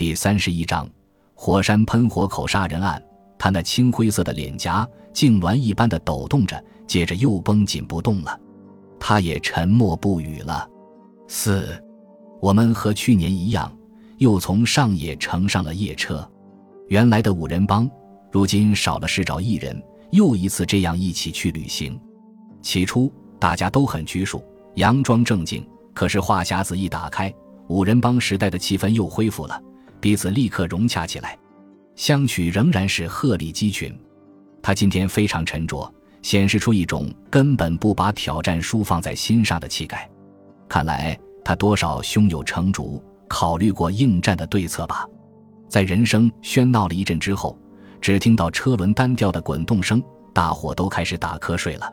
第三十一章，火山喷火口杀人案。他那青灰色的脸颊痉挛一般的抖动着，接着又绷紧不动了。他也沉默不语了。四，我们和去年一样，又从上野乘上了夜车。原来的五人帮，如今少了市长一人，又一次这样一起去旅行。起初大家都很拘束，佯装正经。可是话匣子一打开，五人帮时代的气氛又恢复了，彼此立刻融洽起来。相取仍然是鹤立鸡群，他今天非常沉着，显示出一种根本不把挑战书放在心上的气概。看来他多少胸有成竹，考虑过应战的对策吧。在人声喧闹了一阵之后，只听到车轮单调的滚动声，大伙都开始打瞌睡了。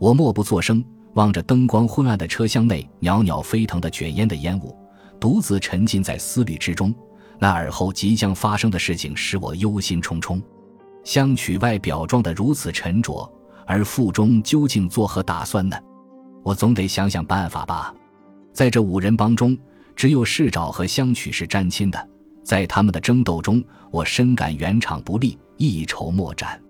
我默不作声，望着灯光昏暗的车厢内袅袅飞腾的卷烟的烟雾，独自沉浸在思虑之中。那尔后即将发生的事情使我忧心忡忡。相取外表装得如此沉着，而腹中究竟作何打算呢？我总得想想办法吧。在这五人帮中，只有市沼和相取是沾亲的，在他们的争斗中，我深感原场不利，一筹莫展。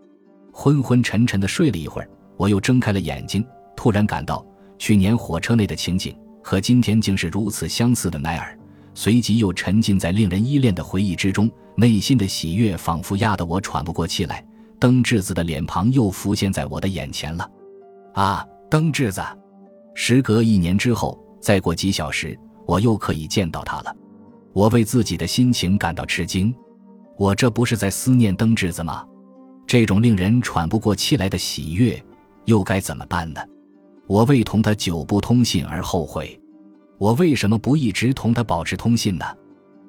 昏昏沉沉的睡了一会儿，我又睁开了眼睛，突然感到去年火车内的情景和今天竟是如此相似的奈尔。随即又沉浸在令人依恋的回忆之中，内心的喜悦仿佛压得我喘不过气来。登志子的脸庞又浮现在我的眼前了。啊，登志子！时隔一年之后，再过几小时，我又可以见到他了。我为自己的心情感到吃惊。我这不是在思念登志子吗？这种令人喘不过气来的喜悦，又该怎么办呢？我为同他久不通信而后悔。我为什么不一直同他保持通信呢？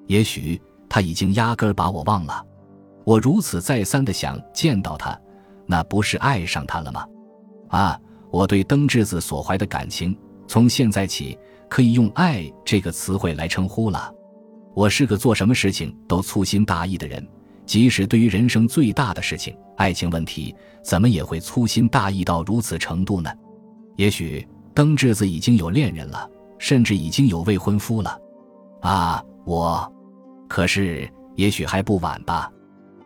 也许他已经压根儿把我忘了。我如此再三的想见到他，那不是爱上他了吗？啊，我对登智子所怀的感情，从现在起可以用“爱”这个词汇来称呼了。我是个做什么事情都粗心大意的人，即使对于人生最大的事情——爱情问题，怎么也会粗心大意到如此程度呢？也许登智子已经有恋人了。甚至已经有未婚夫了，啊，我，可是也许还不晚吧。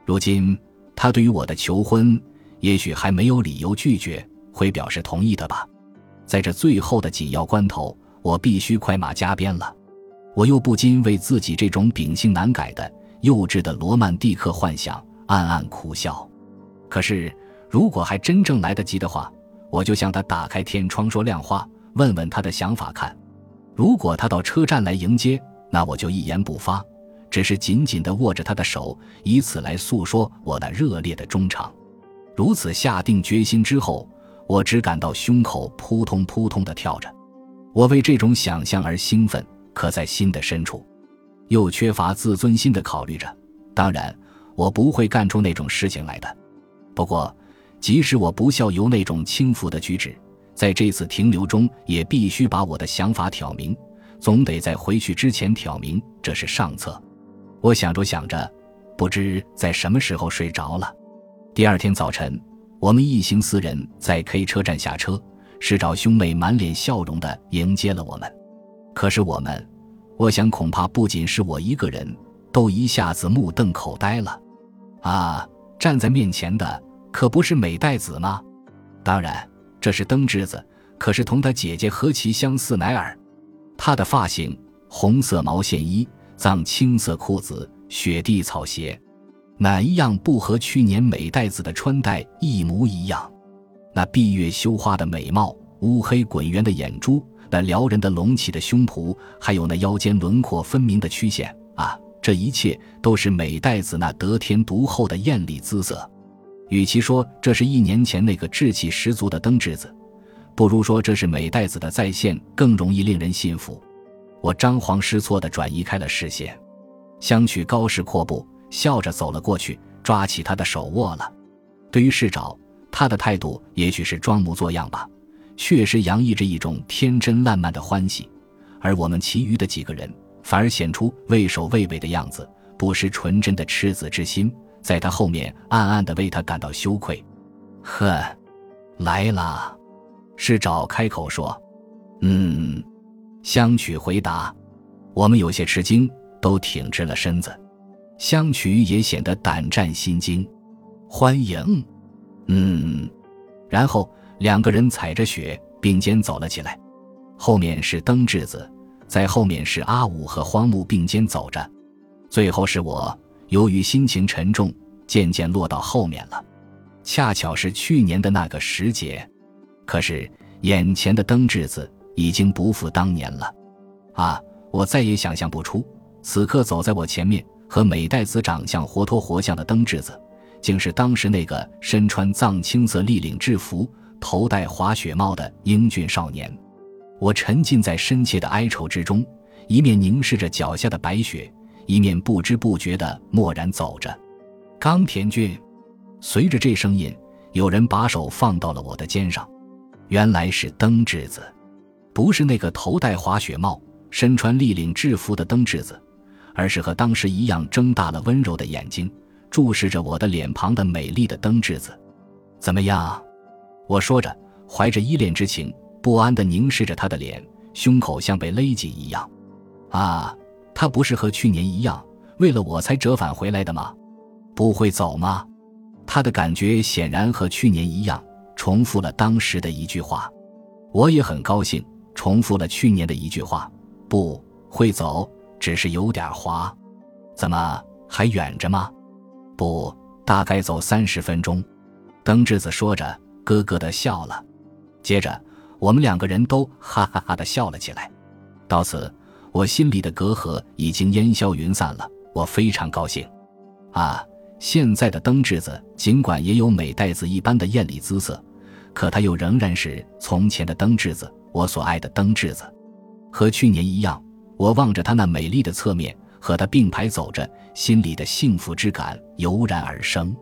如今他对于我的求婚，也许还没有理由拒绝，会表示同意的吧。在这最后的紧要关头，我必须快马加鞭了。我又不禁为自己这种秉性难改的幼稚的罗曼蒂克幻想暗暗苦笑。可是如果还真正来得及的话，我就向他打开天窗说亮话，问问他的想法看。如果他到车站来迎接，那我就一言不发，只是紧紧地握着他的手，以此来诉说我那热烈的衷肠。如此下定决心之后，我只感到胸口扑通扑通地跳着。我为这种想象而兴奋，可在心的深处，又缺乏自尊心地考虑着。当然，我不会干出那种事情来的。不过，即使我不效尤那种轻浮的举止。在这次停留中，也必须把我的想法挑明，总得在回去之前挑明，这是上策。我想着想着，不知在什么时候睡着了。第二天早晨，我们一行四人在 K 车站下车，市长兄妹满脸笑容地迎接了我们。可是我们，我想恐怕不仅是我一个人，都一下子目瞪口呆了。啊，站在面前的可不是美代子吗？当然。这是登之子，可是同他姐姐何其相似乃尔！他的发型，红色毛线衣，藏青色裤子，雪地草鞋，哪一样不和去年美代子的穿戴一模一样？那闭月羞花的美貌，乌黑滚圆的眼珠，那撩人的隆起的胸脯，还有那腰间轮廓分明的曲线啊！这一切都是美代子那得天独厚的艳丽姿色。与其说这是一年前那个志气十足的登智子，不如说这是美代子的再现更容易令人信服。我张皇失措地转移开了视线，相取高势阔步，笑着走了过去，抓起他的手握了。对于市长，他的态度也许是装模作样吧，确实洋溢着一种天真烂漫的欢喜，而我们其余的几个人反而显出畏首畏尾的样子，不失纯真的赤子之心。在他后面暗暗的为他感到羞愧，呵，来了。市长开口说：“嗯。”香取回答：“我们有些吃惊，都挺直了身子。香曲也显得胆战心惊。欢迎，嗯，然后两个人踩着雪并肩走了起来，后面是灯稚子，在后面是阿武和荒木并肩走着，最后是我。由于心情沉重，渐渐落到后面了。恰巧是去年的那个时节，可是眼前的灯稚子已经不复当年了。啊！我再也想象不出，此刻走在我前面和美代子长相活脱活像的灯稚子，竟是当时那个身穿藏青色立领制服、头戴滑雪帽的英俊少年。我沉浸在深切的哀愁之中，一面凝视着脚下的白雪。一面不知不觉地默然走着，冈田君。随着这声音，有人把手放到了我的肩上，原来是灯稚子，不是那个头戴滑雪帽、身穿立领制服的灯稚子，而是和当时一样睁大了温柔的眼睛，注视着我的脸庞的美丽的灯稚子。怎么样？我说着，怀着依恋之情，不安地凝视着他的脸，胸口像被勒紧一样。啊！他不是和去年一样为了我才折返回来的吗？不会走吗？他的感觉显然和去年一样，重复了当时的一句话。我也很高兴，重复了去年的一句话。不会走，只是有点滑。怎么还远着吗？不，大概走三十分钟。灯稚子说着，咯咯的笑了。接着，我们两个人都哈哈哈的笑了起来。到此。我心里的隔阂已经烟消云散了，我非常高兴。啊，现在的灯稚子尽管也有美代子一般的艳丽姿色，可他又仍然是从前的灯稚子，我所爱的灯稚子。和去年一样，我望着他那美丽的侧面，和他并排走着，心里的幸福之感油然而生。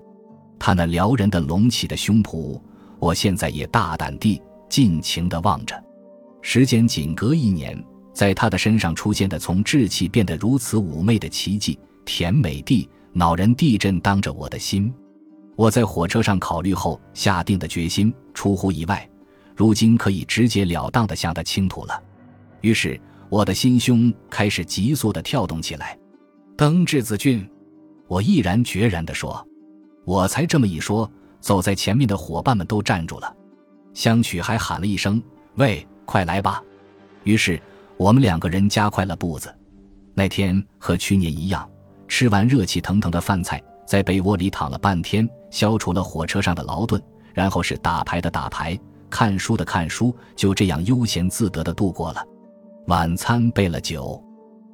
他那撩人的隆起的胸脯，我现在也大胆地、尽情地望着。时间仅隔一年。在他的身上出现的从稚气变得如此妩媚的奇迹，甜美地、恼人地震当着我的心。我在火车上考虑后下定的决心出乎意外，如今可以直截了当地向他倾吐了。于是我的心胸开始急速地跳动起来。登志子俊，我毅然决然地说。我才这么一说，走在前面的伙伴们都站住了。香曲还喊了一声：“喂，快来吧！”于是。我们两个人加快了步子。那天和去年一样，吃完热气腾腾的饭菜，在被窝里躺了半天，消除了火车上的劳顿，然后是打牌的打牌，看书的看书，就这样悠闲自得地度过了。晚餐备了酒，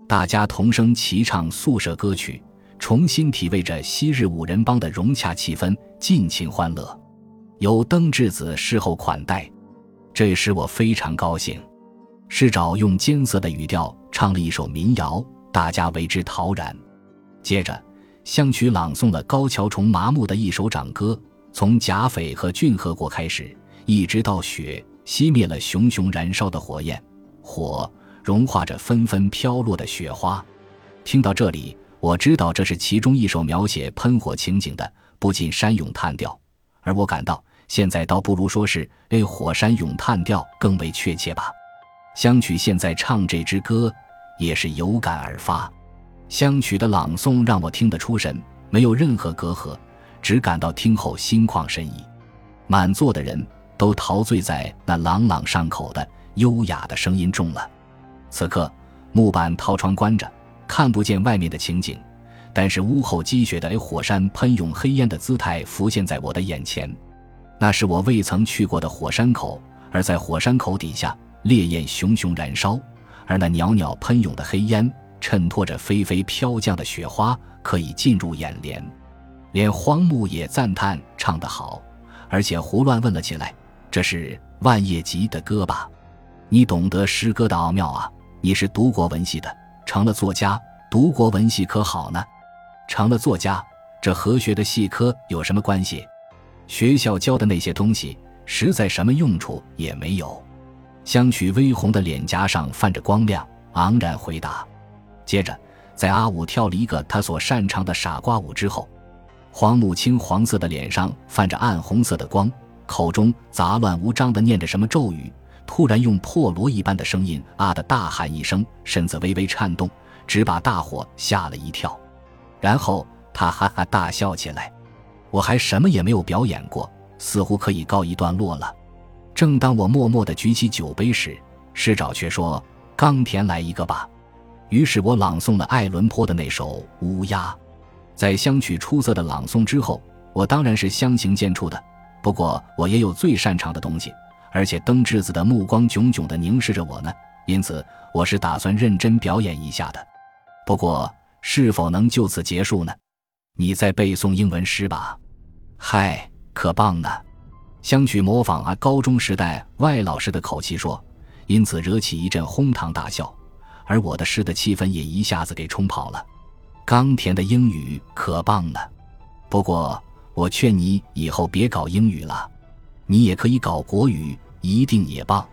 大家同声齐唱宿舍歌曲，重新体味着昔日五人帮的融洽气氛，尽情欢乐。有灯稚子事后款待，这使我非常高兴。市沼用艰涩的语调唱了一首民谣，大家为之陶然。接着，香曲朗诵了高桥重麻木的一首长歌，从甲斐和骏河国开始，一直到雪熄灭了熊熊燃烧的火焰，火融化着纷纷飘落的雪花。听到这里，我知道这是其中一首描写喷火情景的，不禁山咏叹调。而我感到，现在倒不如说是 A 火山咏叹调更为确切吧。香曲现在唱这支歌，也是有感而发。香曲的朗诵让我听得出神，没有任何隔阂，只感到听后心旷神怡。满座的人都陶醉在那朗朗上口的优雅的声音中了。此刻，木板套窗关着，看不见外面的情景，但是屋后积雪的火山喷涌黑烟的姿态浮现在我的眼前。那是我未曾去过的火山口，而在火山口底下。烈焰熊熊燃烧，而那袅袅喷涌的黑烟衬托着飞飞飘降的雪花，可以进入眼帘。连荒木也赞叹唱得好，而且胡乱问了起来：“这是万叶集的歌吧？你懂得诗歌的奥妙啊！你是读国文系的，成了作家，读国文系可好呢？成了作家，这和学的系科有什么关系？学校教的那些东西，实在什么用处也没有。”香曲微红的脸颊上泛着光亮，昂然回答。接着，在阿武跳了一个他所擅长的傻瓜舞之后，黄母青黄色的脸上泛着暗红色的光，口中杂乱无章地念着什么咒语，突然用破锣一般的声音啊的大喊一声，身子微微颤动，只把大伙吓了一跳。然后他哈哈大笑起来。我还什么也没有表演过，似乎可以告一段落了。正当我默默地举起酒杯时，师长却说：“冈田，来一个吧。”于是我朗诵了爱伦坡的那首《乌鸦》。在相曲出色的朗诵之后，我当然是相形见绌的。不过我也有最擅长的东西，而且登智子的目光炯炯地凝视着我呢，因此我是打算认真表演一下的。不过是否能就此结束呢？你在背诵英文诗吧？嗨，可棒呢！相去模仿啊高中时代外老师的口气说，因此惹起一阵哄堂大笑，而我的诗的气氛也一下子给冲跑了。冈田的英语可棒呢，不过我劝你以后别搞英语了，你也可以搞国语，一定也棒。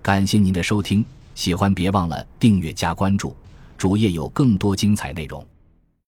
感谢您的收听，喜欢别忘了订阅加关注，主页有更多精彩内容。